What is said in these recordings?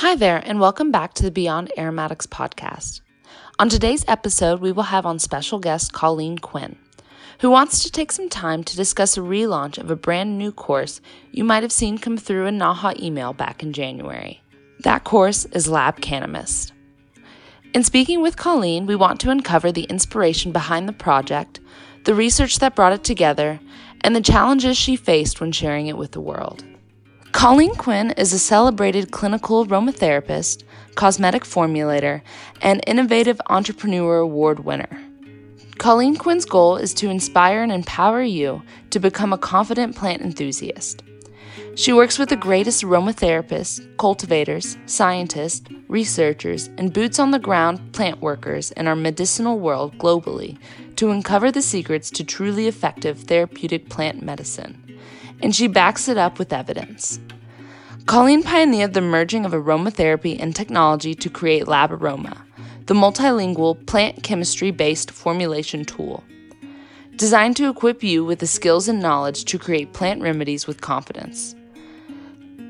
Hi there, and welcome back to the Beyond Aromatics podcast. On today's episode, we will have on special guest Colleen Quinn, who wants to take some time to discuss a relaunch of a brand new course you might have seen come through a NAHA email back in January. That course is Lab Cannabis. In speaking with Colleen, we want to uncover the inspiration behind the project, the research that brought it together, and the challenges she faced when sharing it with the world. Colleen Quinn is a celebrated clinical aromatherapist, cosmetic formulator, and innovative entrepreneur award winner. Colleen Quinn's goal is to inspire and empower you to become a confident plant enthusiast. She works with the greatest aromatherapists, cultivators, scientists, researchers, and boots on the ground plant workers in our medicinal world globally to uncover the secrets to truly effective therapeutic plant medicine and she backs it up with evidence. Colleen pioneered the merging of aromatherapy and technology to create Lab Aroma, the multilingual plant chemistry based formulation tool. Designed to equip you with the skills and knowledge to create plant remedies with confidence.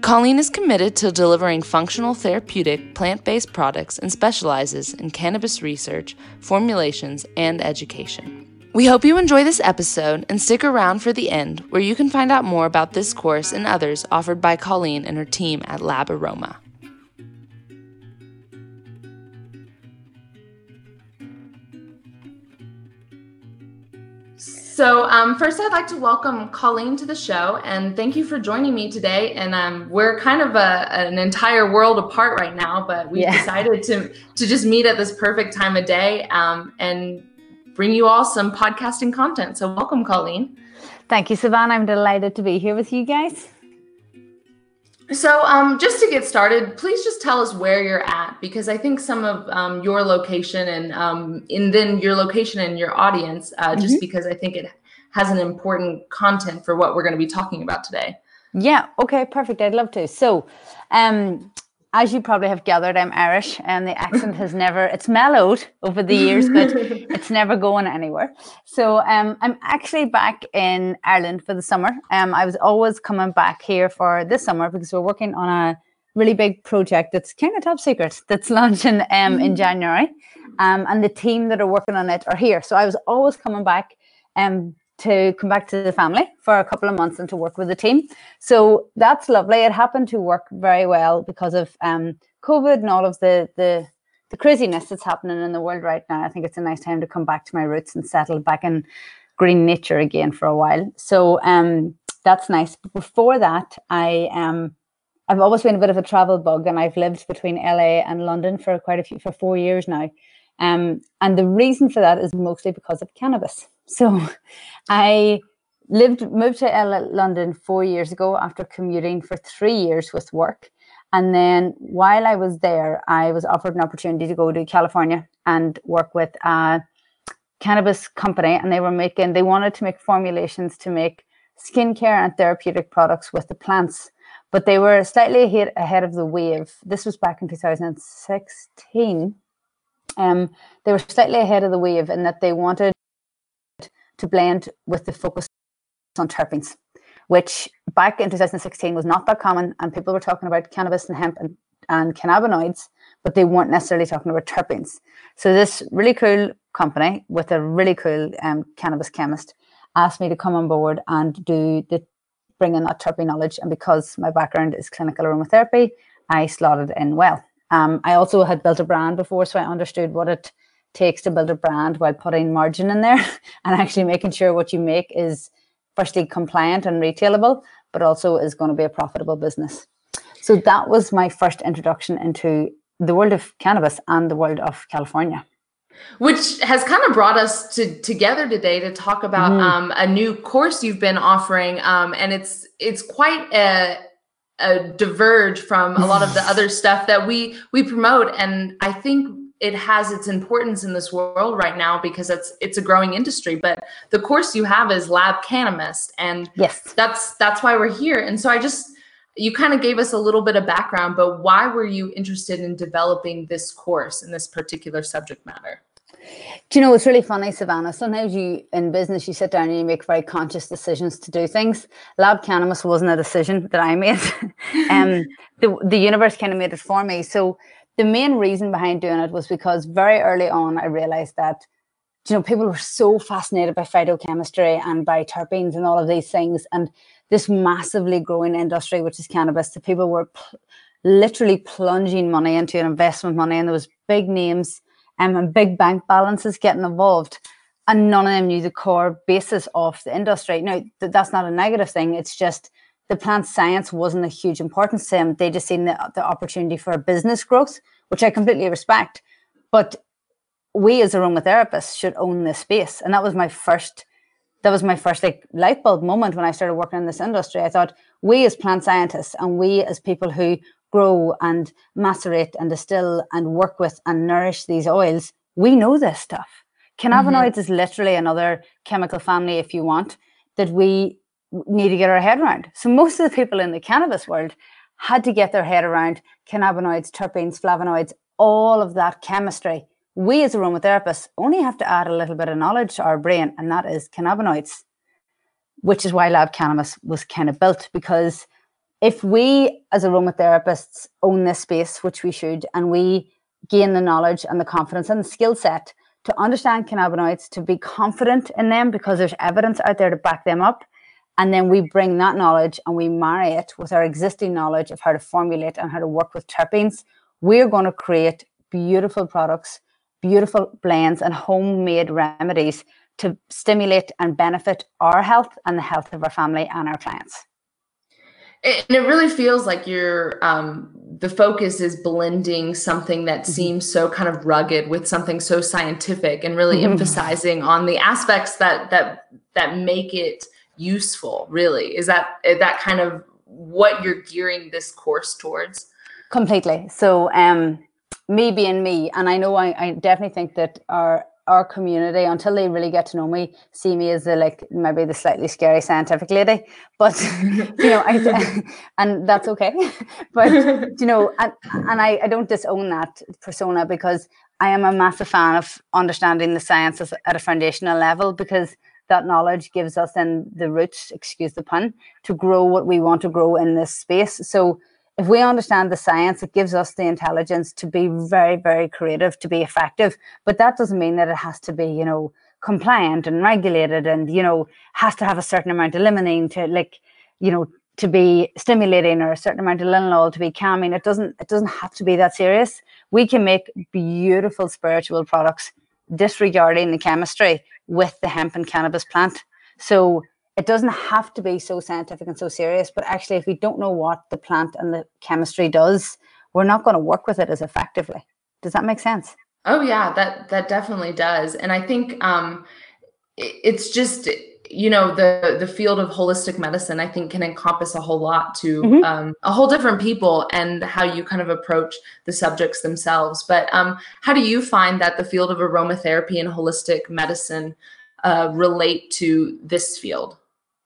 Colleen is committed to delivering functional therapeutic plant based products and specializes in cannabis research, formulations, and education. We hope you enjoy this episode and stick around for the end, where you can find out more about this course and others offered by Colleen and her team at Lab Aroma. So, um, first, I'd like to welcome Colleen to the show and thank you for joining me today. And um, we're kind of a, an entire world apart right now, but we yeah. decided to to just meet at this perfect time of day um, and bring you all some podcasting content. So, welcome, Colleen. Thank you, Savannah. I'm delighted to be here with you guys. So, um, just to get started, please just tell us where you're at because I think some of um, your location and um, and then your location and your audience, uh, mm-hmm. just because I think it has an important content for what we're going to be talking about today. Yeah. Okay. Perfect. I'd love to. So, um, as you probably have gathered, I'm Irish, and the accent has never, it's mellowed over the years, but it's never going anywhere. So um, I'm actually back in Ireland for the summer. Um, I was always coming back here for this summer because we're working on a really big project that's kind of top secret that's launching um, in mm. January. Um, and the team that are working on it are here. So I was always coming back um, to come back to the family for a couple of months and to work with the team. So that's lovely. It happened to work very well because of um, COVID and all of the the the craziness that's happening in the world right now. I think it's a nice time to come back to my roots and settle back in green nature again for a while. So um, that's nice. Before that, I um I've always been a bit of a travel bug, and I've lived between LA and London for quite a few for four years now. Um, and the reason for that is mostly because of cannabis. So I lived, moved to London four years ago after commuting for three years with work. And then while I was there, I was offered an opportunity to go to California and work with a cannabis company. And they were making, they wanted to make formulations to make skincare and therapeutic products with the plants. But they were slightly ahead, ahead of the wave. This was back in 2016. Um, they were slightly ahead of the wave in that they wanted to blend with the focus on terpenes, which back in 2016 was not that common. And people were talking about cannabis and hemp and, and cannabinoids, but they weren't necessarily talking about terpenes. So this really cool company with a really cool um, cannabis chemist asked me to come on board and do the bring in that terpene knowledge. And because my background is clinical aromatherapy, I slotted in well. Um, I also had built a brand before, so I understood what it takes to build a brand while putting margin in there and actually making sure what you make is firstly compliant and retailable, but also is going to be a profitable business. So that was my first introduction into the world of cannabis and the world of California. Which has kind of brought us to together today to talk about mm. um, a new course you've been offering, um, and it's it's quite a, a diverge from a lot of the other stuff that we we promote. And I think it has its importance in this world right now because it's it's a growing industry but the course you have is lab cannabis and yes that's that's why we're here and so i just you kind of gave us a little bit of background but why were you interested in developing this course in this particular subject matter Do you know it's really funny, Savannah? Sometimes you in business you sit down and you make very conscious decisions to do things. Lab cannabis wasn't a decision that I made. um, the the universe kind of made it for me. So the main reason behind doing it was because very early on I realized that you know people were so fascinated by phytochemistry and by terpenes and all of these things and this massively growing industry which is cannabis. The people were pl- literally plunging money into an investment money and there was big names um, and big bank balances getting involved. And none of them knew the core basis of the industry. Now, th- that's not a negative thing. It's just the plant science wasn't a huge importance to them. They just seen the, the opportunity for business growth, which I completely respect. But we as aromatherapists should own this space. And that was my first, that was my first like light bulb moment when I started working in this industry. I thought we as plant scientists and we as people who grow and macerate and distill and work with and nourish these oils, we know this stuff. Cannabinoids mm-hmm. is literally another chemical family, if you want, that we need to get our head around. So most of the people in the cannabis world had to get their head around cannabinoids, terpenes, flavonoids, all of that chemistry. We as aromatherapists only have to add a little bit of knowledge to our brain, and that is cannabinoids, which is why Lab Cannabis was kind of built because if we as aromatherapists own this space, which we should, and we gain the knowledge and the confidence and the skill set to understand cannabinoids, to be confident in them because there's evidence out there to back them up. And then we bring that knowledge and we marry it with our existing knowledge of how to formulate and how to work with terpenes. We're going to create beautiful products, beautiful blends, and homemade remedies to stimulate and benefit our health and the health of our family and our clients and it really feels like you're um, the focus is blending something that mm-hmm. seems so kind of rugged with something so scientific and really mm-hmm. emphasizing on the aspects that that that make it useful really? Is that that kind of what you're gearing this course towards? Completely. So um me being me and i know i, I definitely think that our our community until they really get to know me see me as the like maybe the slightly scary scientific lady but you know I, and that's okay. But you know and, and I, I don't disown that persona because i am a massive fan of understanding the sciences at a foundational level because that knowledge gives us then the roots excuse the pun to grow what we want to grow in this space so if we understand the science, it gives us the intelligence to be very, very creative, to be effective. But that doesn't mean that it has to be, you know, compliant and regulated and, you know, has to have a certain amount of limonene to like, you know, to be stimulating or a certain amount of linalool to be calming. It doesn't it doesn't have to be that serious. We can make beautiful spiritual products disregarding the chemistry with the hemp and cannabis plant. So it doesn't have to be so scientific and so serious, but actually, if we don't know what the plant and the chemistry does, we're not going to work with it as effectively. Does that make sense? Oh yeah, that that definitely does. And I think um, it's just you know the the field of holistic medicine i think can encompass a whole lot to mm-hmm. um, a whole different people and how you kind of approach the subjects themselves but um, how do you find that the field of aromatherapy and holistic medicine uh, relate to this field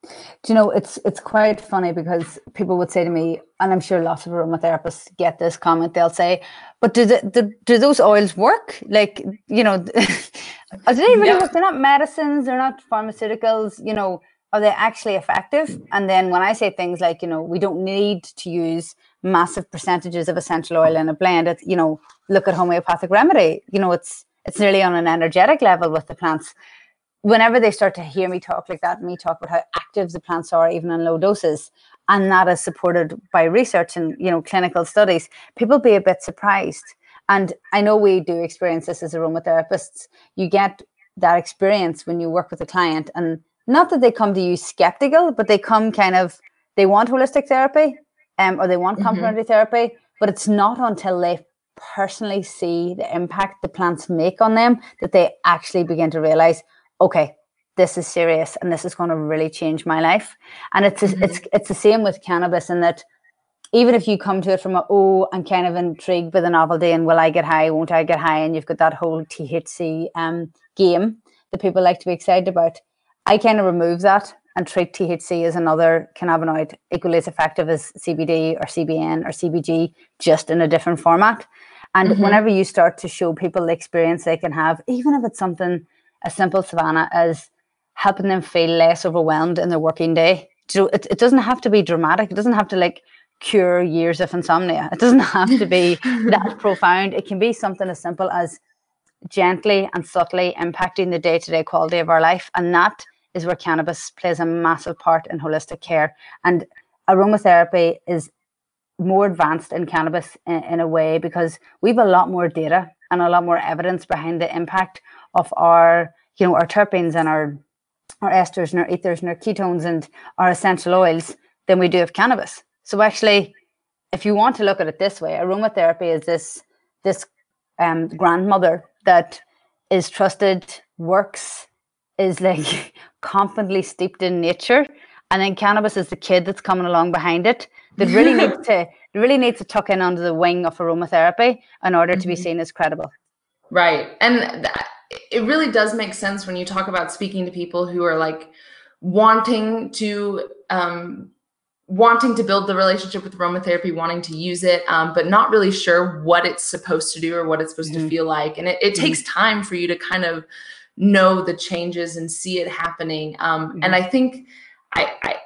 do you know it's it's quite funny because people would say to me, and I'm sure lots of aromatherapists get this comment. They'll say, "But do the, do, do those oils work? Like you know, are they really yeah. work? They're not medicines. They're not pharmaceuticals. You know, are they actually effective?" And then when I say things like, you know, we don't need to use massive percentages of essential oil in a blend. It's you know, look at homeopathic remedy. You know, it's it's nearly on an energetic level with the plants whenever they start to hear me talk like that, me talk about how active the plants are, even in low doses, and that is supported by research and you know clinical studies, people be a bit surprised. And I know we do experience this as aromatherapists. You get that experience when you work with a client, and not that they come to you skeptical, but they come kind of they want holistic therapy, um, or they want mm-hmm. complementary mm-hmm. therapy, but it's not until they personally see the impact the plants make on them that they actually begin to realize okay, this is serious and this is going to really change my life. And it's mm-hmm. it's it's the same with cannabis in that even if you come to it from a oh, I'm kind of intrigued by the novelty and will I get high, won't I get high, and you've got that whole THC um, game that people like to be excited about. I kind of remove that and treat THC as another cannabinoid equally as effective as CBD or CBN or CBG, just in a different format. And mm-hmm. whenever you start to show people the experience they can have, even if it's something as simple, Savannah, as helping them feel less overwhelmed in their working day. So it, it doesn't have to be dramatic. It doesn't have to like cure years of insomnia. It doesn't have to be that profound. It can be something as simple as gently and subtly impacting the day to day quality of our life. And that is where cannabis plays a massive part in holistic care. And aromatherapy is more advanced in cannabis in, in, a way because we have a lot more data and a lot more evidence behind the impact of our, you know, our terpenes and our our esters and our ethers and our ketones and our essential oils than we do of cannabis. So actually, if you want to look at it this way, aromatherapy is this this um, grandmother that is trusted, works, is like confidently steeped in nature, and then cannabis is the kid that's coming along behind it that really needs to really needs to tuck in under the wing of aromatherapy in order to be mm-hmm. seen as credible. Right, and it really does make sense when you talk about speaking to people who are like wanting to um, wanting to build the relationship with aromatherapy, wanting to use it, um, but not really sure what it's supposed to do or what it's supposed mm-hmm. to feel like. And it, it mm-hmm. takes time for you to kind of know the changes and see it happening. Um, mm-hmm. And I think I, I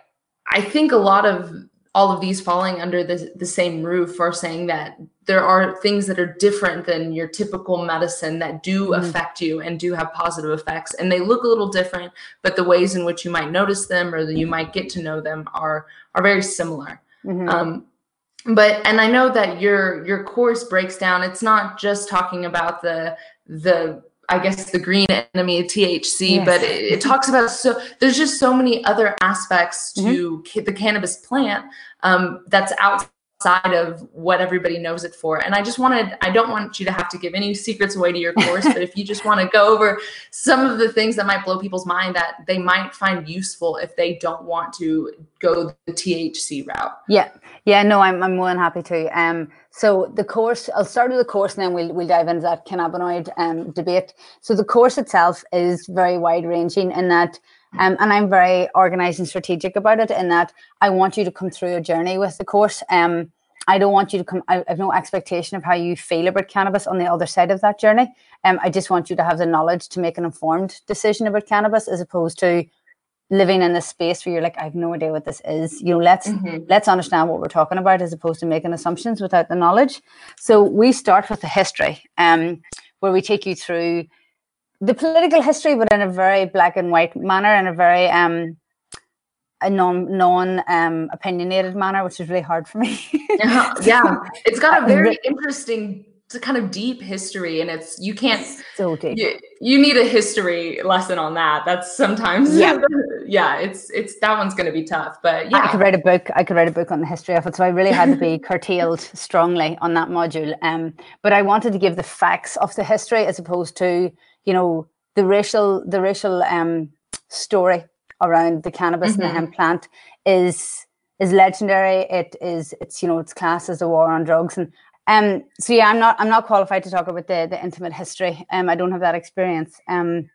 I think a lot of all of these falling under the, the same roof are saying that there are things that are different than your typical medicine that do mm-hmm. affect you and do have positive effects and they look a little different but the ways in which you might notice them or that you might get to know them are are very similar mm-hmm. um, but and i know that your your course breaks down it's not just talking about the the I guess the green enemy THC, yes. but it, it, talks about so there's just so many other aspects to mm-hmm. the cannabis plant um, that's outside of what everybody knows it for. And I just wanted I don't want you to have to give any secrets away to your course, but if you just want to go over some of the things that might blow people's mind that they might find useful if they don't want to go the THC route. Yeah. Yeah, no, I'm, I'm more than happy to. Um, so the course, I'll start with the course and then we'll, we'll dive into that cannabinoid um, debate. So the course itself is very wide ranging in that, um, and I'm very organized and strategic about it in that I want you to come through a journey with the course. Um, I don't want you to come, I have no expectation of how you feel about cannabis on the other side of that journey. Um, I just want you to have the knowledge to make an informed decision about cannabis as opposed to living in this space where you're like, I have no idea what this is. You know, let's mm-hmm. let's understand what we're talking about as opposed to making assumptions without the knowledge. So we start with the history, um, where we take you through the political history, but in a very black and white manner, in a very um a non non um opinionated manner, which is really hard for me. yeah, yeah, it's got a very interesting kind of deep history and it's you can't so deep. You, you need a history lesson on that. That's sometimes yeah. Yeah it's it's that one's going to be tough but yeah. i could write a book i could write a book on the history of it so i really had to be curtailed strongly on that module um but i wanted to give the facts of the history as opposed to you know the racial the racial um story around the cannabis mm-hmm. and the mm-hmm. hemp plant is is legendary it is it's you know it's classed as a war on drugs and um, so yeah, I'm not I'm not qualified to talk about the the intimate history. Um, I don't have that experience. Um,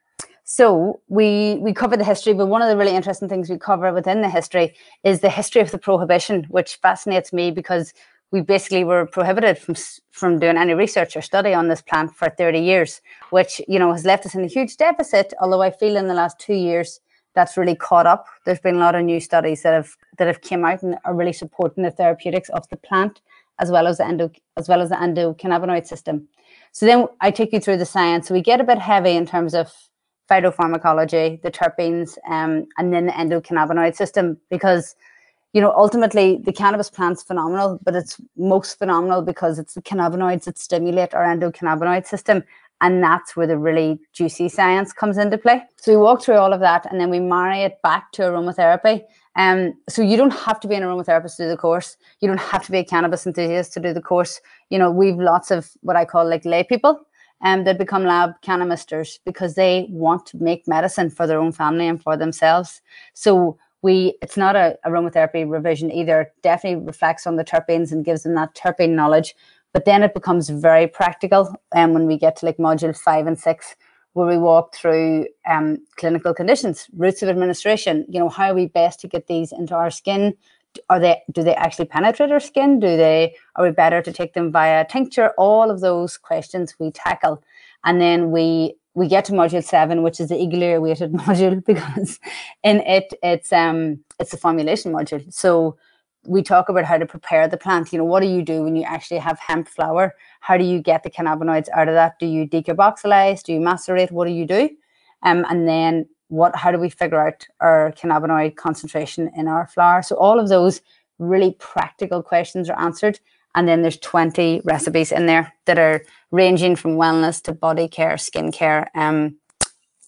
so we we cover the history, but one of the really interesting things we cover within the history is the history of the prohibition, which fascinates me because we basically were prohibited from from doing any research or study on this plant for 30 years, which you know has left us in a huge deficit. Although I feel in the last two years that's really caught up. There's been a lot of new studies that have that have came out and are really supporting the therapeutics of the plant as well as the endo as well as the endocannabinoid system. So then I take you through the science. So we get a bit heavy in terms of phytopharmacology, the terpenes, um, and then the endocannabinoid system because you know ultimately the cannabis plant's phenomenal, but it's most phenomenal because it's the cannabinoids that stimulate our endocannabinoid system. And that's where the really juicy science comes into play. So we walk through all of that and then we marry it back to aromatherapy. Um, so you don't have to be an aromatherapist to do the course. You don't have to be a cannabis enthusiast to do the course. You know, we've lots of what I call like lay people um, that become lab cannabisters because they want to make medicine for their own family and for themselves. So we, it's not a aromatherapy revision either. It definitely reflects on the terpenes and gives them that terpene knowledge. But then it becomes very practical. And um, when we get to like module five and six, where we walk through um, clinical conditions, routes of administration, you know, how are we best to get these into our skin are they do they actually penetrate our skin do they are we better to take them via tincture all of those questions we tackle and then we we get to module seven which is the eagerly awaited module because in it it's um it's a formulation module. So we talk about how to prepare the plant. You know what do you do when you actually have hemp flower? How do you get the cannabinoids out of that? Do you decarboxylize? Do you macerate? What do you do? Um, and then what how do we figure out our cannabinoid concentration in our flower? So all of those really practical questions are answered and then there's 20 recipes in there that are ranging from wellness to body care skin care um,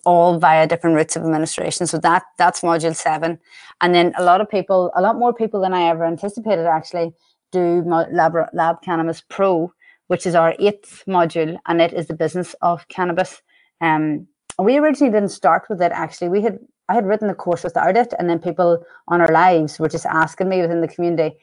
all via different routes of administration. So that that's module seven. And then a lot of people a lot more people than i ever anticipated actually do lab, lab cannabis pro which is our eighth module and it is the business of cannabis. Um, we originally didn't start with it actually. We had i had written the course without it and then people on our lives were just asking me within the community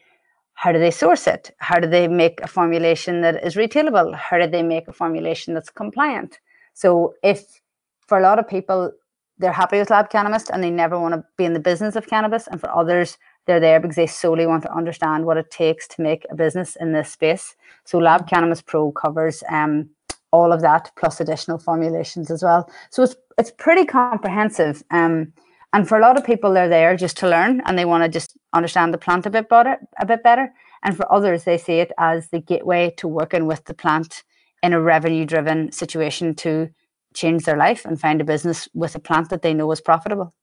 how do they source it how do they make a formulation that is retailable how do they make a formulation that's compliant so if for a lot of people they're happy with lab cannabis and they never want to be in the business of cannabis and for others they're there because they solely want to understand what it takes to make a business in this space so lab cannabis pro covers um, all of that plus additional formulations as well. So it's it's pretty comprehensive. Um, and for a lot of people, they're there just to learn and they want to just understand the plant a bit better, a bit better. And for others, they see it as the gateway to working with the plant in a revenue-driven situation to change their life and find a business with a plant that they know is profitable.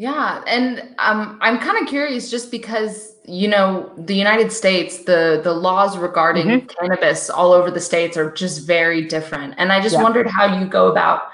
Yeah, and um, I'm kind of curious just because you know the United States, the the laws regarding mm-hmm. cannabis all over the states are just very different, and I just yeah. wondered how you go about.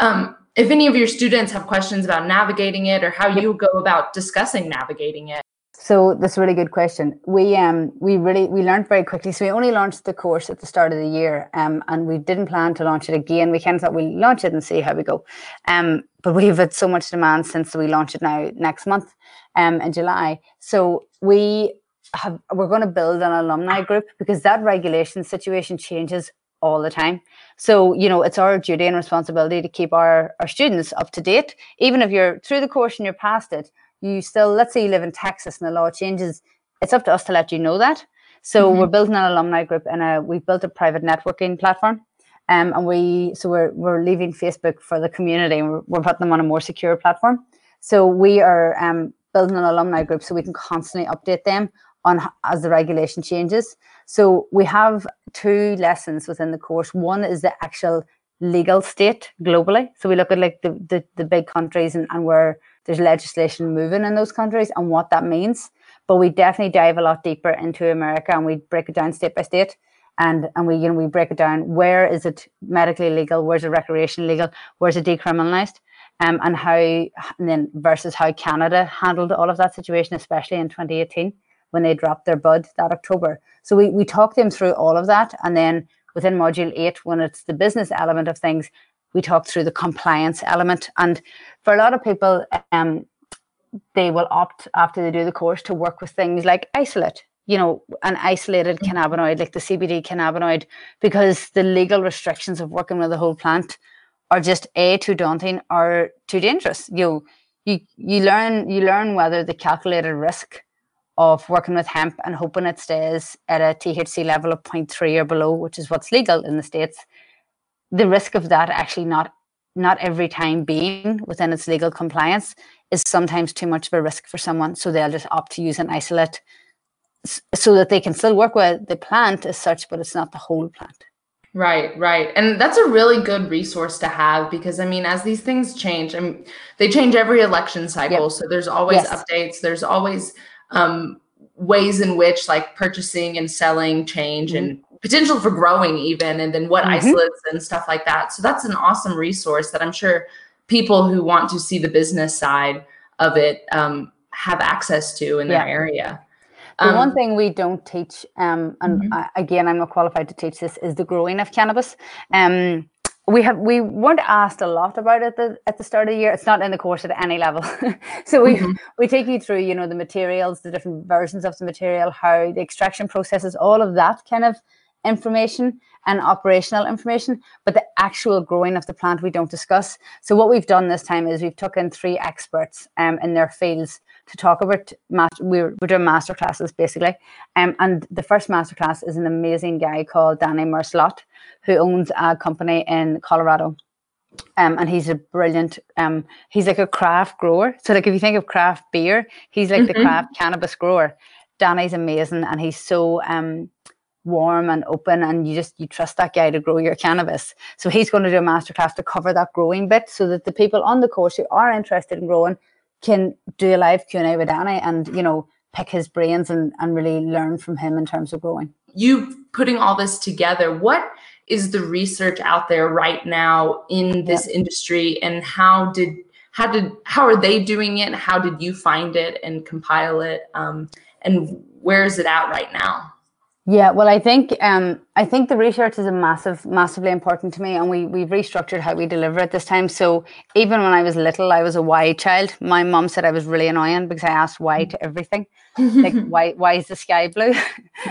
Um, if any of your students have questions about navigating it, or how you go about discussing navigating it. So that's a really good question. We um we really we learned very quickly. So we only launched the course at the start of the year, um, and we didn't plan to launch it again. We kind of thought we'll launch it and see how we go. Um, but we've had so much demand since we launch it now next month, um, in July. So we have we're going to build an alumni group because that regulation situation changes all the time. So, you know, it's our duty and responsibility to keep our, our students up to date. Even if you're through the course and you're past it, you still, let's say you live in Texas and the law changes, it's up to us to let you know that. So mm-hmm. we're building an alumni group and a, we've built a private networking platform. Um, and we, so we're, we're leaving Facebook for the community and we're, we're putting them on a more secure platform. So we are um, building an alumni group so we can constantly update them on as the regulation changes. So we have two lessons within the course. One is the actual legal state globally. So we look at like the, the, the big countries and, and where there's legislation moving in those countries and what that means. But we definitely dive a lot deeper into America and we break it down state by state. And and we you know we break it down. Where is it medically legal? Where's it recreation legal? Where's it decriminalized? Um, and how and then versus how Canada handled all of that situation, especially in 2018 when they dropped their bud that October. So we we talk them through all of that, and then within module eight, when it's the business element of things, we talk through the compliance element. And for a lot of people, um, they will opt after they do the course to work with things like isolate, you know, an isolated mm-hmm. cannabinoid like the CBD cannabinoid, because the legal restrictions of working with the whole plant are just a too daunting or too dangerous. You you you learn you learn whether the calculated risk of working with hemp and hoping it stays at a THC level of 0.3 or below, which is what's legal in the states, the risk of that actually not not every time being within its legal compliance is sometimes too much of a risk for someone so they'll just opt to use an isolate so that they can still work with the plant as such but it's not the whole plant Right, right. And that's a really good resource to have because I mean, as these things change, I mean, they change every election cycle. Yep. So there's always yes. updates. There's always um, ways in which like purchasing and selling change mm-hmm. and potential for growing even and then what mm-hmm. isolates and stuff like that so that's an awesome resource that i'm sure people who want to see the business side of it um, have access to in yeah. their area the um, one thing we don't teach, um, and mm-hmm. I, again, I'm not qualified to teach this, is the growing of cannabis. Um, we have we weren't asked a lot about it at the, at the start of the year. It's not in the course at any level, so we mm-hmm. we take you through, you know, the materials, the different versions of the material, how the extraction processes, all of that kind of information and operational information, but the actual growing of the plant we don't discuss. So what we've done this time is we've taken three experts um, in their fields to talk about we're, we're doing master classes basically um, and the first master class is an amazing guy called danny merslot who owns a company in colorado um, and he's a brilliant um, he's like a craft grower so like if you think of craft beer he's like mm-hmm. the craft cannabis grower danny's amazing and he's so um, warm and open and you just you trust that guy to grow your cannabis. So he's going to do a masterclass to cover that growing bit so that the people on the course who are interested in growing can do a live q&a with danny and you know pick his brains and, and really learn from him in terms of growing. You putting all this together what is the research out there right now in this yeah. industry and how did how did how are they doing it? How did you find it and compile it? Um, and where is it at right now yeah, well, I think um, I think the research is a massive, massively important to me, and we we've restructured how we deliver it this time. So even when I was little, I was a why child. My mom said I was really annoying because I asked why to everything, like why why is the sky blue?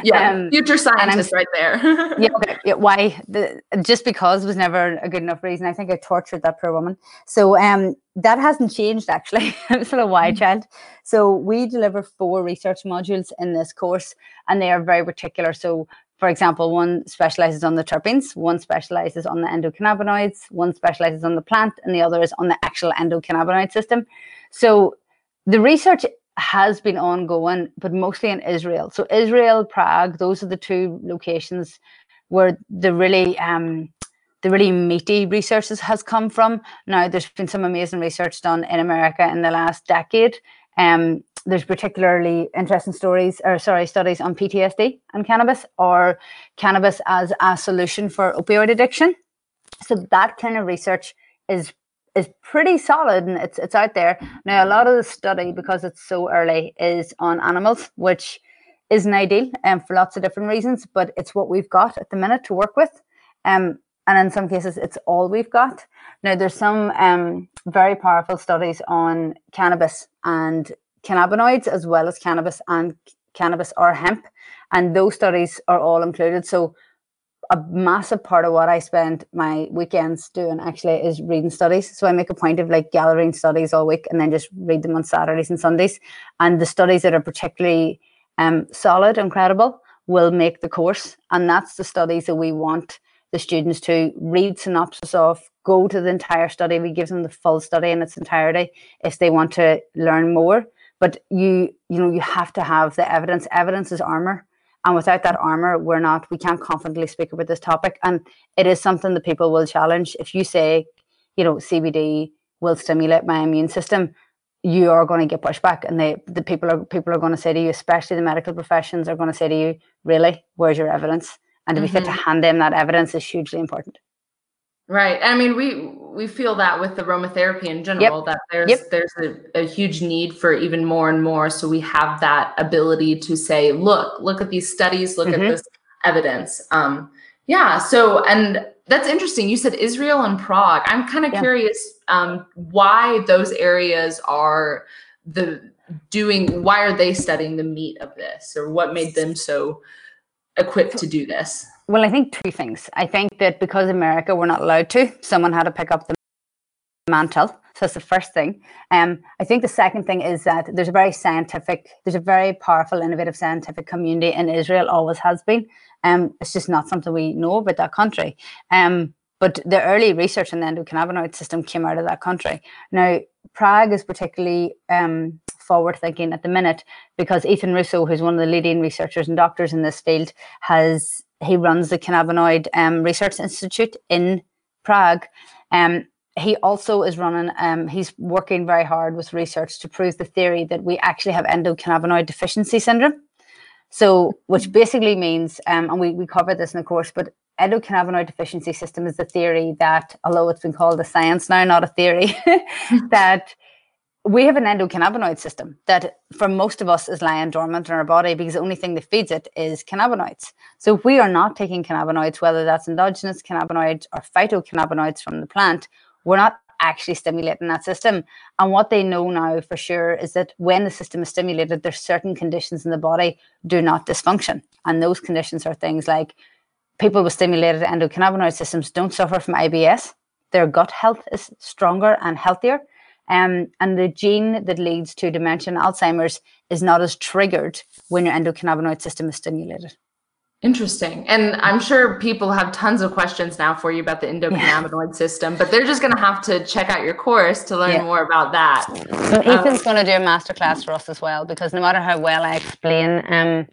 Yeah, um, future scientist right there. yeah, okay, yeah, why? The, just because was never a good enough reason. I think I tortured that poor woman. So um, that hasn't changed actually. I'm still a why mm-hmm. child. So we deliver four research modules in this course, and they are very particular. So for example, one specializes on the terpenes, one specializes on the endocannabinoids, one specializes on the plant, and the other is on the actual endocannabinoid system. So the research has been ongoing, but mostly in Israel. So Israel, Prague, those are the two locations where the really um, the really meaty research has come from. Now, there's been some amazing research done in America in the last decade. Um, there's particularly interesting stories, or sorry, studies on PTSD and cannabis, or cannabis as a solution for opioid addiction. So that kind of research is is pretty solid and it's it's out there. Now, a lot of the study, because it's so early, is on animals, which isn't ideal um, for lots of different reasons, but it's what we've got at the minute to work with. Um, and in some cases it's all we've got now there's some um, very powerful studies on cannabis and cannabinoids as well as cannabis and cannabis or hemp and those studies are all included so a massive part of what I spend my weekends doing actually is reading studies. So I make a point of like gathering studies all week and then just read them on Saturdays and Sundays. And the studies that are particularly um, solid and credible will make the course. And that's the studies that we want the students to read synopsis of, go to the entire study. We give them the full study in its entirety if they want to learn more. But you, you know, you have to have the evidence. Evidence is armor. And without that armor, we're not, we can't confidently speak about this topic. And it is something that people will challenge. If you say, you know, CBD will stimulate my immune system, you are going to get pushback and they the people are people are going to say to you especially the medical professions are going to say to you really where's your evidence and to be mm-hmm. fit to hand them that evidence is hugely important right i mean we we feel that with the aromatherapy in general yep. that there's yep. there's a, a, huge need for even more and more so we have that ability to say look look at these studies look mm-hmm. at this evidence um yeah so and that's interesting you said israel and prague i'm kind of yeah. curious um why those areas are the doing why are they studying the meat of this or what made them so equipped to do this? Well, I think two things. I think that because America we're not allowed to, someone had to pick up the mantle. So that's the first thing. Um, I think the second thing is that there's a very scientific, there's a very powerful, innovative scientific community in Israel, always has been. Um, it's just not something we know about that country. Um, but the early research in the endocannabinoid system came out of that country. Now, Prague is particularly um, forward thinking at the minute because Ethan Russo, who's one of the leading researchers and doctors in this field, has he runs the Cannabinoid um, Research Institute in Prague. Um, he also is running, um, he's working very hard with research to prove the theory that we actually have endocannabinoid deficiency syndrome. So, which basically means, um, and we, we covered this in the course, but endocannabinoid deficiency system is the theory that, although it's been called a science now, not a theory, that we have an endocannabinoid system that for most of us is lying dormant in our body because the only thing that feeds it is cannabinoids. So if we are not taking cannabinoids, whether that's endogenous cannabinoids or phytocannabinoids from the plant, we're not actually stimulating that system. And what they know now for sure is that when the system is stimulated, there's certain conditions in the body do not dysfunction. And those conditions are things like people with stimulated endocannabinoid systems don't suffer from IBS. Their gut health is stronger and healthier. Um, and the gene that leads to dementia and Alzheimer's is not as triggered when your endocannabinoid system is stimulated. Interesting. And I'm sure people have tons of questions now for you about the endocannabinoid yeah. system, but they're just going to have to check out your course to learn yeah. more about that. So Ethan's um, going to do a masterclass for us as well, because no matter how well I explain um,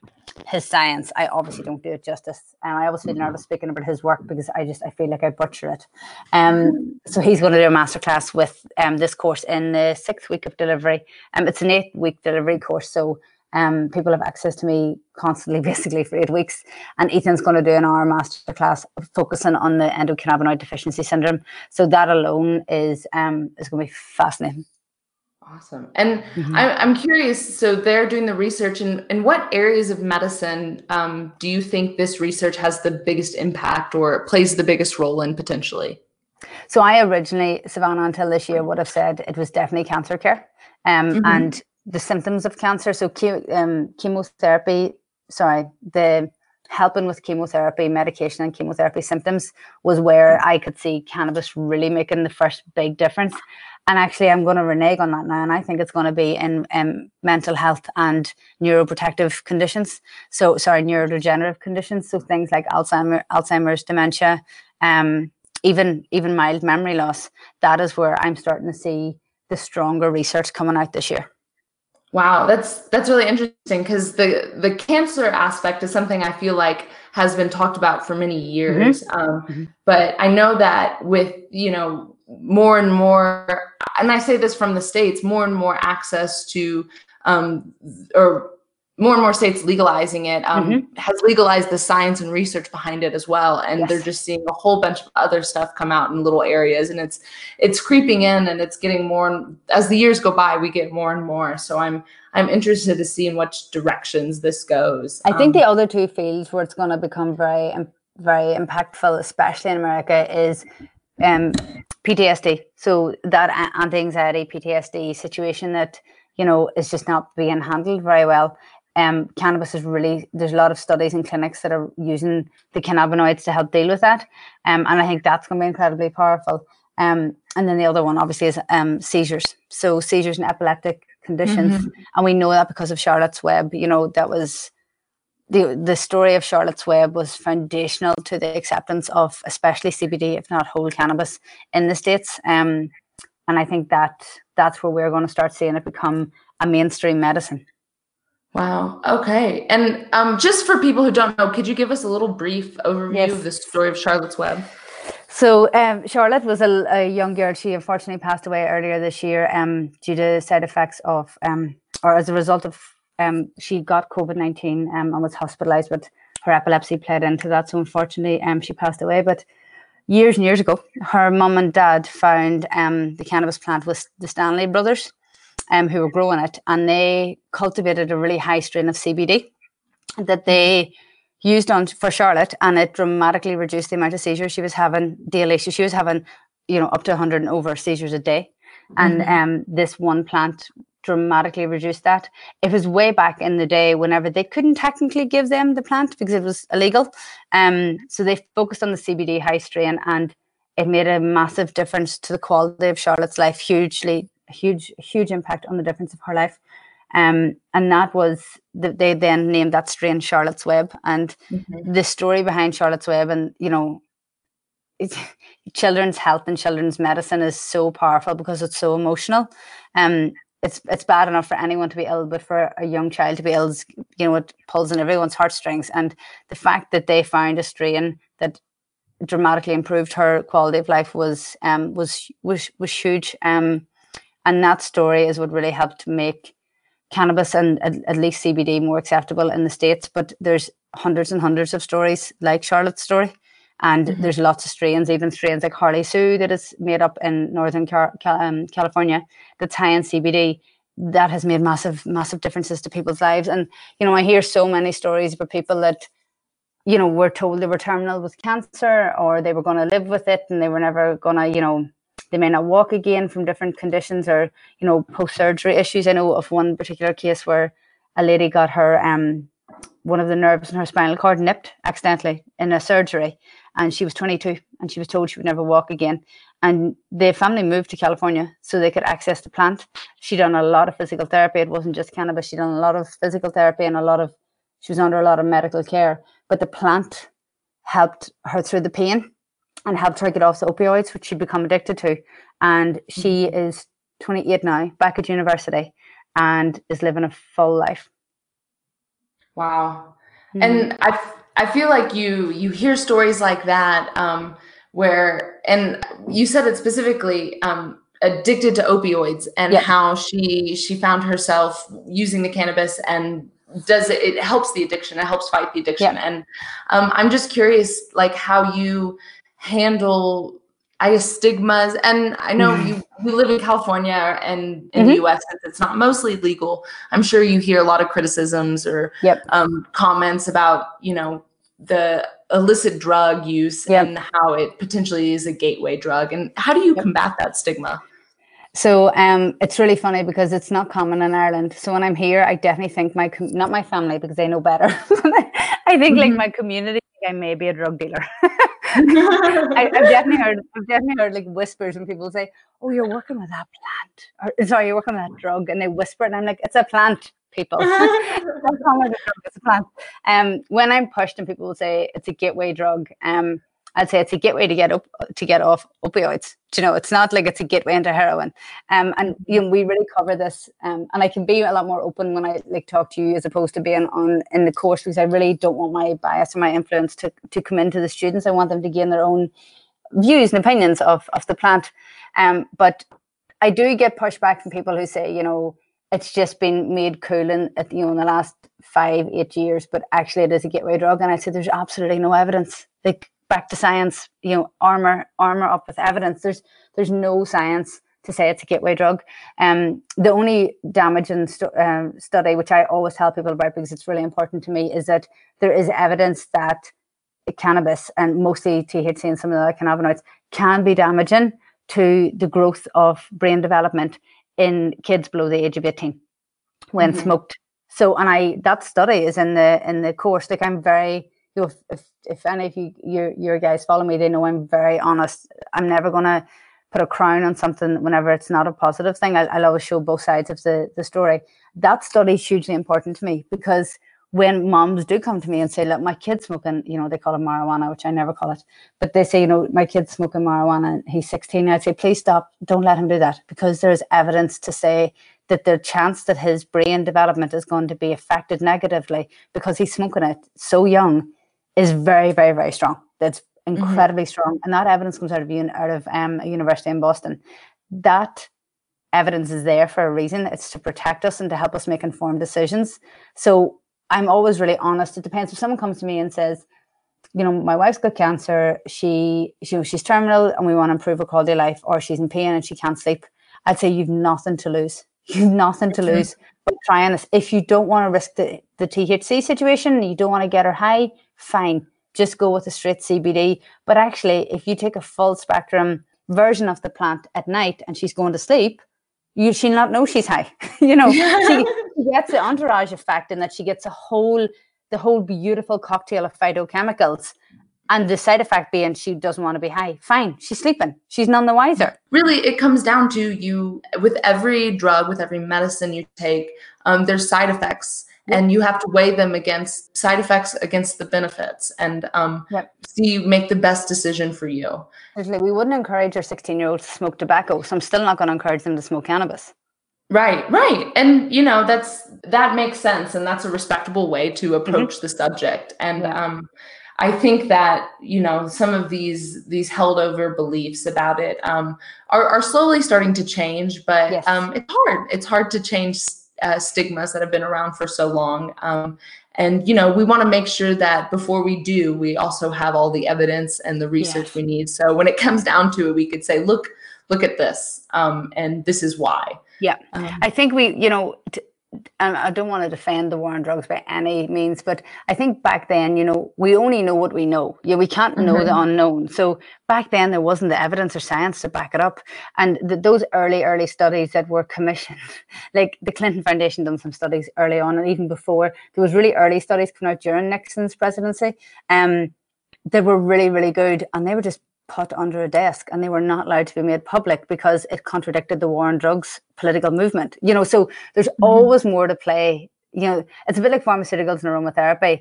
his science, I obviously don't do it justice. And I always feel nervous speaking about his work because I just I feel like I butcher it. Um, so he's going to do a masterclass with um, this course in the sixth week of delivery. Um, it's an eight week delivery course, so um, people have access to me constantly, basically for eight weeks. And Ethan's going to do an hour masterclass focusing on the endocannabinoid deficiency syndrome. So that alone is um, is going to be fascinating. Awesome. And mm-hmm. I, am curious. So they're doing the research, and in what areas of medicine um, do you think this research has the biggest impact or plays the biggest role in potentially? So I originally, Savannah, until this year, would have said it was definitely cancer care, um, mm-hmm. and the symptoms of cancer. So um, chemotherapy, sorry, the helping with chemotherapy, medication, and chemotherapy symptoms was where I could see cannabis really making the first big difference. And actually, I'm going to renege on that now, and I think it's going to be in um, mental health and neuroprotective conditions. So, sorry, neurodegenerative conditions. So things like Alzheimer, Alzheimer's, dementia, um, even even mild memory loss. That is where I'm starting to see the stronger research coming out this year. Wow, that's that's really interesting because the the cancer aspect is something I feel like has been talked about for many years. Mm-hmm. Um, mm-hmm. But I know that with you know more and more, and I say this from the states, more and more access to um, or more and more states legalizing it um, mm-hmm. has legalized the science and research behind it as well and yes. they're just seeing a whole bunch of other stuff come out in little areas and it's it's creeping in and it's getting more as the years go by we get more and more so i'm i'm interested to see in which directions this goes i think um, the other two fields where it's going to become very very impactful especially in america is um, ptsd so that anti-anxiety ptsd situation that you know is just not being handled very well um, cannabis is really there's a lot of studies and clinics that are using the cannabinoids to help deal with that, um, and I think that's going to be incredibly powerful. Um, and then the other one obviously is um, seizures. So seizures and epileptic conditions, mm-hmm. and we know that because of Charlotte's Web. You know that was the the story of Charlotte's Web was foundational to the acceptance of especially CBD, if not whole cannabis, in the states. Um, and I think that that's where we're going to start seeing it become a mainstream medicine. Wow. Okay. And um, just for people who don't know, could you give us a little brief overview yes. of the story of Charlotte's Web? So um, Charlotte was a, a, young girl. She unfortunately passed away earlier this year um, due to side effects of, um, or as a result of, um, she got COVID nineteen um, and was hospitalised, but her epilepsy played into that. So unfortunately, um, she passed away. But years and years ago, her mum and dad found um, the cannabis plant with the Stanley brothers um, who were growing it, and they cultivated a really high strain of CBD that they used on for Charlotte, and it dramatically reduced the amount of seizures she was having daily. So she was having, you know, up to 100 and over seizures a day, and mm-hmm. um, this one plant dramatically reduced that. It was way back in the day whenever they couldn't technically give them the plant because it was illegal. Um, so they focused on the CBD high strain and it made a massive difference to the quality of Charlotte's life, hugely a huge, huge impact on the difference of her life. Um, and that was the, they then named that strain Charlotte's Web. And mm-hmm. the story behind Charlotte's Web, and you know, children's health and children's medicine is so powerful because it's so emotional. Um, it's it's bad enough for anyone to be ill, but for a young child to be ill, is, you know, it pulls on everyone's heartstrings. And the fact that they found a strain that dramatically improved her quality of life was um was was was huge. Um, and that story is what really helped make cannabis and at, at least CBD more acceptable in the States. But there's hundreds and hundreds of stories like Charlotte's story. And mm-hmm. there's lots of strains, even strains like Harle-Tsu that is made up in Northern Car- um, California that's high in CBD. That has made massive, massive differences to people's lives. And, you know, I hear so many stories about people that, you know, were told they were terminal with cancer or they were going to live with it and they were never going to, you know, they may not walk again from different conditions or you know post surgery issues. I know of one particular case where a lady got her um one of the nerves in her spinal cord nipped accidentally in a surgery, and she was 22, and she was told she would never walk again. And the family moved to California so they could access the plant. She done a lot of physical therapy. It wasn't just cannabis. She done a lot of physical therapy and a lot of she was under a lot of medical care. But the plant helped her through the pain and helped her get off the opioids, which she'd become addicted to. And she mm-hmm. is 28 now, back at university, and is living a full life. Wow. Mm-hmm. And I, I feel like you you hear stories like that um, where, and you said it specifically, um, addicted to opioids and how she she found herself using the cannabis and does it it helps the addiction it helps fight the addiction and um, i'm just curious like how you handle I guess stigmas, and I know mm-hmm. you, you live in California and in mm-hmm. the U.S. It's not mostly legal. I'm sure you hear a lot of criticisms or yep. um, comments about you know the illicit drug use yep. and how it potentially is a gateway drug. And how do you yep. combat that stigma? So um, it's really funny because it's not common in Ireland. So when I'm here, I definitely think my not my family because they know better. I think mm-hmm. like my community, I may be a drug dealer. I, have definitely heard. I've definitely heard like whispers when people say, "Oh, you're working with that plant," or "Sorry, you're working with that drug," and they whisper, and I'm like, "It's a plant." People, it's a plant. Um, when I'm pushed, and people will say it's a gateway drug. Um, I'd say it's a gateway to get up to get off opioids. Do you know, it's not like it's a gateway into heroin. Um, and you know, we really cover this. Um, and I can be a lot more open when I like talk to you as opposed to being on in the course because I really don't want my bias or my influence to to come into the students. I want them to gain their own views and opinions of of the plant. Um, but I do get pushback from people who say, you know, it's just been made cool in you know in the last five eight years, but actually it is a gateway drug. And I say there's absolutely no evidence. Like back to science, you know, armor armor up with evidence. There's there's no science to say it's a gateway drug. Um, the only damage in stu- um, study, which I always tell people about because it's really important to me, is that there is evidence that cannabis and mostly THC and some of the other cannabinoids can be damaging to the growth of brain development in kids below the age of 18 when mm-hmm. smoked. So, and I that study is in the in the course. Like I'm very if, if, if any of you your your guys follow me, they know I'm very honest. I'm never gonna put a crown on something whenever it's not a positive thing. I, I'll always show both sides of the the story. That study is hugely important to me because when moms do come to me and say, look, my kid's smoking, you know, they call it marijuana, which I never call it, but they say, you know, my kid's smoking marijuana and he's 16. I'd say, please stop. Don't let him do that because there's evidence to say that the chance that his brain development is going to be affected negatively because he's smoking it so young is very, very, very strong. That's mm-hmm. incredibly mm-hmm. strong, and that evidence comes out of out of um, a university in Boston. That evidence is there for a reason. It's to protect us and to help us make informed decisions. So I'm always really honest. It depends if someone comes to me and says, you know, my wife's got cancer. She, she, you know, she's terminal, and we want to improve her quality of life, or she's in pain and she can't sleep. I'd say you've nothing to lose. You've nothing to lose but trying this. If you don't want to risk the, the THC situation, you don't want to get her high, fine, just go with a straight CBD. But actually, if you take a full spectrum version of the plant at night and she's going to sleep, you she'll not know she's high. you know, she, she gets the entourage effect and that she gets a whole the whole beautiful cocktail of phytochemicals and the side effect being she doesn't want to be high fine she's sleeping she's none the wiser really it comes down to you with every drug with every medicine you take um, there's side effects and you have to weigh them against side effects against the benefits and um, yep. see make the best decision for you we wouldn't encourage our 16 year old to smoke tobacco so i'm still not going to encourage them to smoke cannabis right right and you know that's that makes sense and that's a respectable way to approach mm-hmm. the subject and yeah. um, I think that you know some of these these held over beliefs about it um, are, are slowly starting to change, but yes. um, it's hard. It's hard to change uh, stigmas that have been around for so long. Um, and you know, we want to make sure that before we do, we also have all the evidence and the research we need. So when it comes down to it, we could say, look, look at this, um, and this is why. Yeah, um, I think we, you know. T- and I don't want to defend the war on drugs by any means, but I think back then, you know, we only know what we know. Yeah, we can't know mm-hmm. the unknown. So back then, there wasn't the evidence or science to back it up. And the, those early, early studies that were commissioned, like the Clinton Foundation done some studies early on, and even before, there was really early studies coming out during Nixon's presidency. Um, they were really, really good, and they were just put under a desk and they were not allowed to be made public because it contradicted the war on drugs political movement. You know, so there's mm-hmm. always more to play. You know, it's a bit like pharmaceuticals and aromatherapy.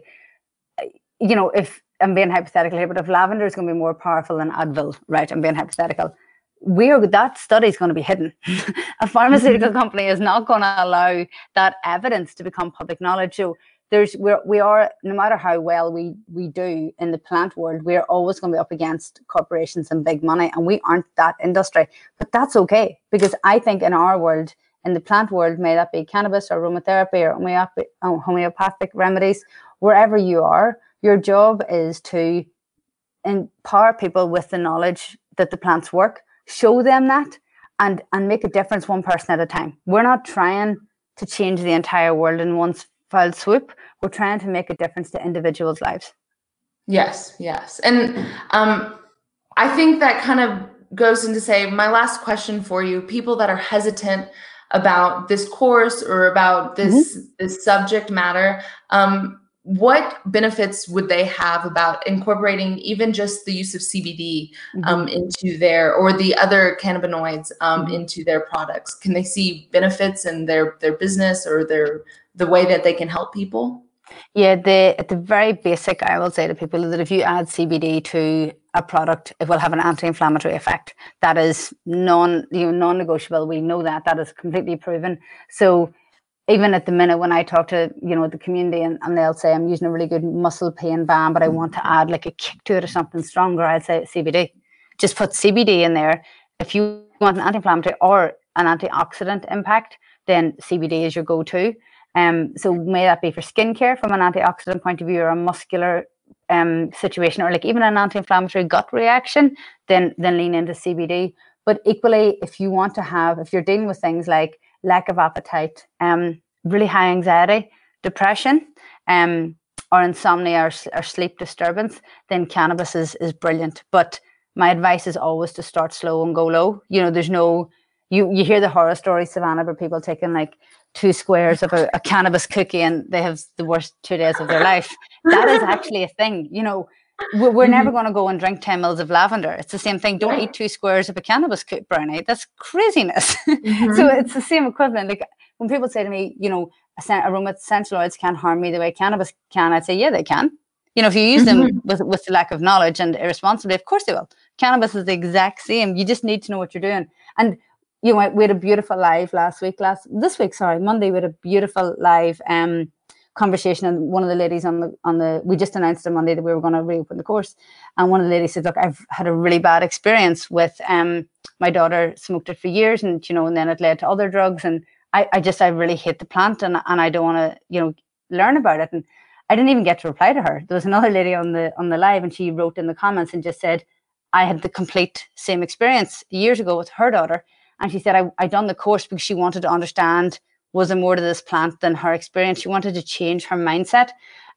You know, if I'm being hypothetical here, but if lavender is going to be more powerful than Advil, right? I'm being hypothetical. We're that study is going to be hidden. a pharmaceutical mm-hmm. company is not going to allow that evidence to become public knowledge. So there's we're we are no matter how well we we do in the plant world we're always going to be up against corporations and big money and we aren't that industry. But that's okay because i think in our world in the plant world may that be cannabis or aromatherapy or uh, homeopathic remedies wherever you are your job is to empower people with the knowledge that the plants work show them that and and make a difference one person at a time. We're not trying to change the entire world in one file swoop. We're trying to make a difference to individuals' lives. Yes, yes. And um, I think that kind of goes into say my last question for you people that are hesitant about this course or about this mm-hmm. this subject matter um, what benefits would they have about incorporating even just the use of CBD mm-hmm. um, into their or the other cannabinoids um, mm-hmm. into their products? Can they see benefits in their their business or their the way that they can help people? Yeah, the at the very basic, I will say to people that if you add CBD to a product, it will have an anti-inflammatory effect. That is non you know non-negotiable. We know that that is completely proven. So even at the minute when I talk to you know the community and, and they'll say I'm using a really good muscle pain balm, but I want to add like a kick to it or something stronger, I'd say CBD. Just put CBD in there. If you want an anti-inflammatory or an antioxidant impact, then CBD is your go-to. Um, so may that be for skincare from an antioxidant point of view or a muscular um, situation or like even an anti-inflammatory gut reaction, then then lean into CBD. But equally, if you want to have, if you're dealing with things like lack of appetite, um, really high anxiety, depression, um, or insomnia or, or sleep disturbance, then cannabis is, is brilliant. But my advice is always to start slow and go low. You know, there's no you you hear the horror stories, Savannah, where people taking like two squares of a, a cannabis cookie and they have the worst two days of their life. That is actually a thing. You know, we're, we're mm-hmm. never going to go and drink 10 mils of lavender. It's the same thing. Don't eat two squares of a cannabis cookie brownie. That's craziness. Mm-hmm. so it's the same equivalent. Like when people say to me, you know, aroma essential oils can't harm me the way cannabis can, I'd say, yeah, they can. You know, if you use them mm-hmm. with, with the lack of knowledge and irresponsibly, of course they will. Cannabis is the exact same. You just need to know what you're doing. And you know, we had a beautiful live last week, last this week, sorry, Monday, we had a beautiful live um conversation and one of the ladies on the on the we just announced on Monday that we were going to reopen the course and one of the ladies said look I've had a really bad experience with um my daughter smoked it for years and you know and then it led to other drugs and I, I just I really hate the plant and and I don't want to you know learn about it. And I didn't even get to reply to her. There was another lady on the on the live and she wrote in the comments and just said I had the complete same experience years ago with her daughter and she said I I done the course because she wanted to understand was there more to this plant than her experience. She wanted to change her mindset.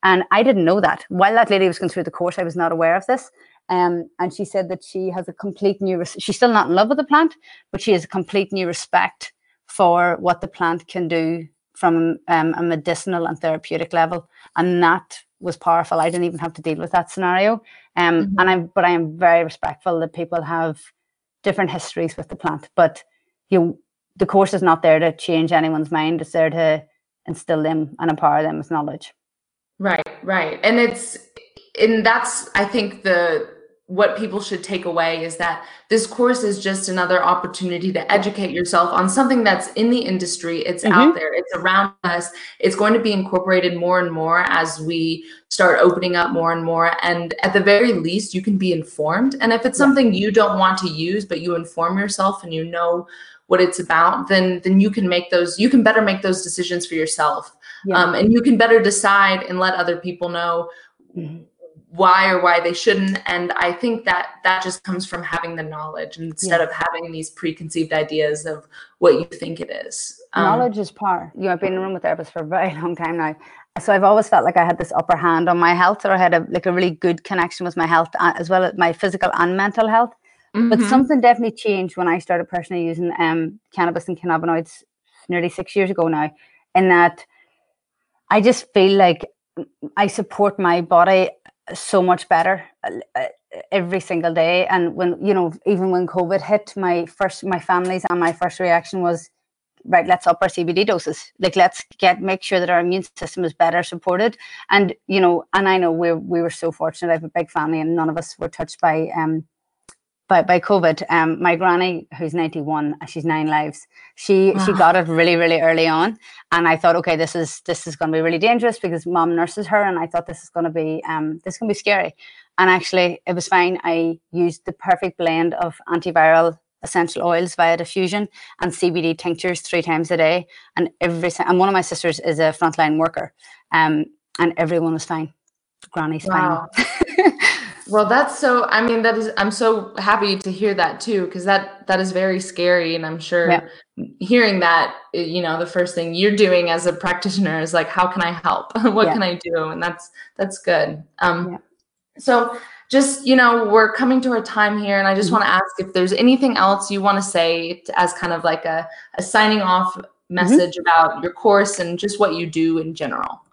And I didn't know that. While that lady was going through the course, I was not aware of this. Um, and she said that she has a complete new, res- she's still not in love with the plant, but she has a complete new respect for what the plant can do from um, a medicinal and therapeutic level. And that was powerful. I didn't even have to deal with that scenario. Um, mm-hmm. And I'm, but I am very respectful that people have different histories with the plant. But you the course is not there to change anyone's mind. It's there to instill them and empower them with knowledge. Right, right. And it's and that's I think the what people should take away is that this course is just another opportunity to educate yourself on something that's in the industry. It's mm-hmm. out there, it's around us. It's going to be incorporated more and more as we start opening up more and more. And at the very least, you can be informed. And if it's something you don't want to use, but you inform yourself and you know what it's about, then then you can make those. You can better make those decisions for yourself, yeah. um, and you can better decide and let other people know. Mm-hmm. why or why they shouldn't and i think that that just comes from having the knowledge instead yeah. of having these preconceived ideas of what you think it is um, knowledge is power you know i've been in a room with therapists for a very long time now so i've always felt like i had this upper hand on my health or i had a like a really good connection with my health uh, as well as my physical and mental health mm-hmm. but something definitely changed when i started personally using um, cannabis and cannabinoids nearly six years ago now in that i just feel like i support my body so much better uh, every single day. And when you know even when covid hit my first my family's and my first reaction was right let's up our cbd doses. Like let's get make sure that our immune system is better supported. And you know and i know we we were so fortunate. I have a big family and none of us were touched by um by, by COVID, um, my granny, who's 91, she's nine lives. She wow. she got it really, really early on. And I thought, okay, this is this is gonna be really dangerous because mom nurses her and I thought this is gonna be um this is gonna be scary. And actually it was fine. I used the perfect blend of antiviral essential oils via diffusion and CBD tinctures three times a day. And every and one of my sisters is a frontline worker. Um and everyone was fine. Granny's wow. fine. Well, that's so. I mean, that is. I'm so happy to hear that too, because that that is very scary, and I'm sure yeah. hearing that, you know, the first thing you're doing as a practitioner is like, how can I help? what yeah. can I do? And that's that's good. Um, yeah. so just you know, we're coming to our time here, and I just mm-hmm. want to ask if there's anything else you want to say as kind of like a, a signing off mm-hmm. message mm-hmm. about your course and just what you do in general.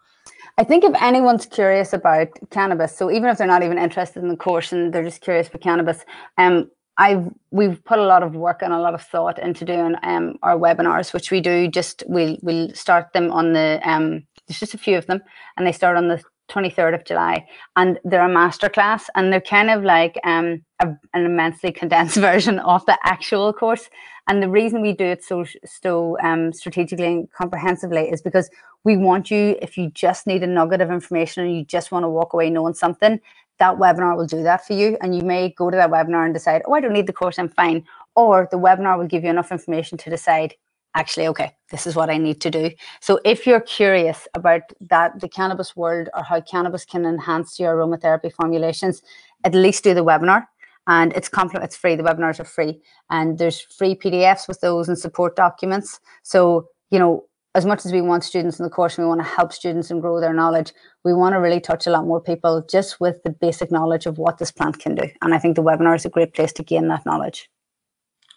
I think if anyone's curious about cannabis, so even if they're not even interested in the course and they're just curious about cannabis, um, I've we've put a lot of work and a lot of thought into doing um our webinars, which we do. Just we'll we'll start them on the um. There's just a few of them, and they start on the 23rd of July, and they're a masterclass, and they're kind of like um, a, an immensely condensed version of the actual course. And the reason we do it so so um, strategically and comprehensively is because we want you, if you just need a nugget of information and you just want to walk away knowing something, that webinar will do that for you. And you may go to that webinar and decide, oh, I don't need the course, I'm fine. Or the webinar will give you enough information to decide, actually, okay, this is what I need to do. So if you're curious about that, the cannabis world or how cannabis can enhance your aromatherapy formulations, at least do the webinar. And it's compliment, it's free. The webinars are free, and there's free PDFs with those and support documents. So you know, as much as we want students in the course, we want to help students and grow their knowledge. We want to really touch a lot more people just with the basic knowledge of what this plant can do. And I think the webinar is a great place to gain that knowledge.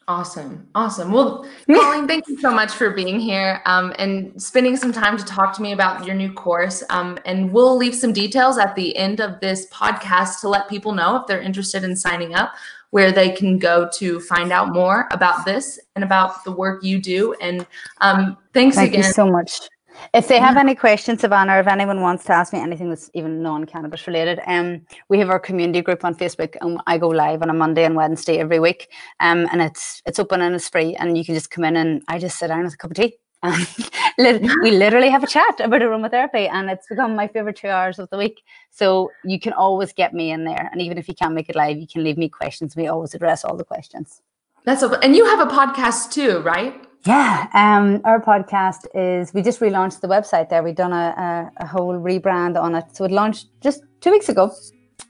Awesome. Awesome. Well, Colleen, thank you so much for being here um, and spending some time to talk to me about your new course. Um, and we'll leave some details at the end of this podcast to let people know if they're interested in signing up, where they can go to find out more about this and about the work you do. And um, thanks thank again. Thank you so much. If they have any questions, Savannah, or if anyone wants to ask me anything that's even non-cannabis related, um, we have our community group on Facebook, and I go live on a Monday and Wednesday every week. Um, and it's it's open and it's free, and you can just come in and I just sit down with a cup of tea. And we literally have a chat about aromatherapy, and it's become my favorite two hours of the week. So you can always get me in there, and even if you can't make it live, you can leave me questions. We always address all the questions. That's. And you have a podcast too, right? Yeah, um, our podcast is we just relaunched the website there. We've done a, a, a, whole rebrand on it. So it launched just two weeks ago.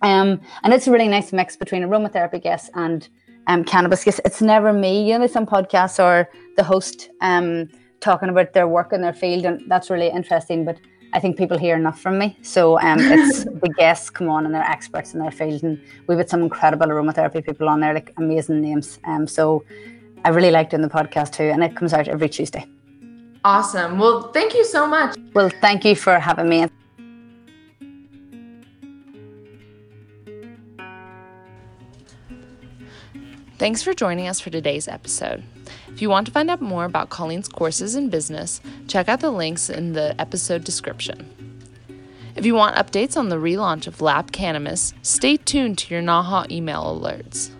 Um, and it's a really nice mix between aromatherapy guests and um, cannabis guests. It's never me. You know, some podcasts are the host um, talking about their work in their field, and that's really interesting. But I think people hear enough from me. So um, it's the guests come on and they're experts in their field. And we've had some incredible aromatherapy people on there, like amazing names. Um, so I really like doing the podcast too, and it comes out every Tuesday. Awesome. Well, thank you so much. Well, thank you for having me. Thanks for joining us for today's episode. If you want to find out more about Colleen's courses in business, check out the links in the episode description. If you want updates on the relaunch of Lab Cannabis, stay tuned to your NAHA email alerts.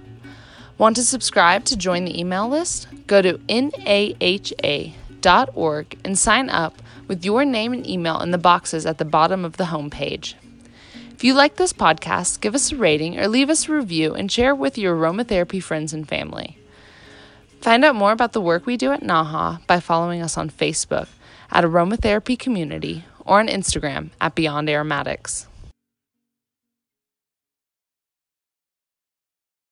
Want to subscribe to join the email list? Go to naha.org and sign up with your name and email in the boxes at the bottom of the homepage. If you like this podcast, give us a rating or leave us a review and share with your aromatherapy friends and family. Find out more about the work we do at NAHA by following us on Facebook at Aromatherapy Community or on Instagram at Beyond Aromatics.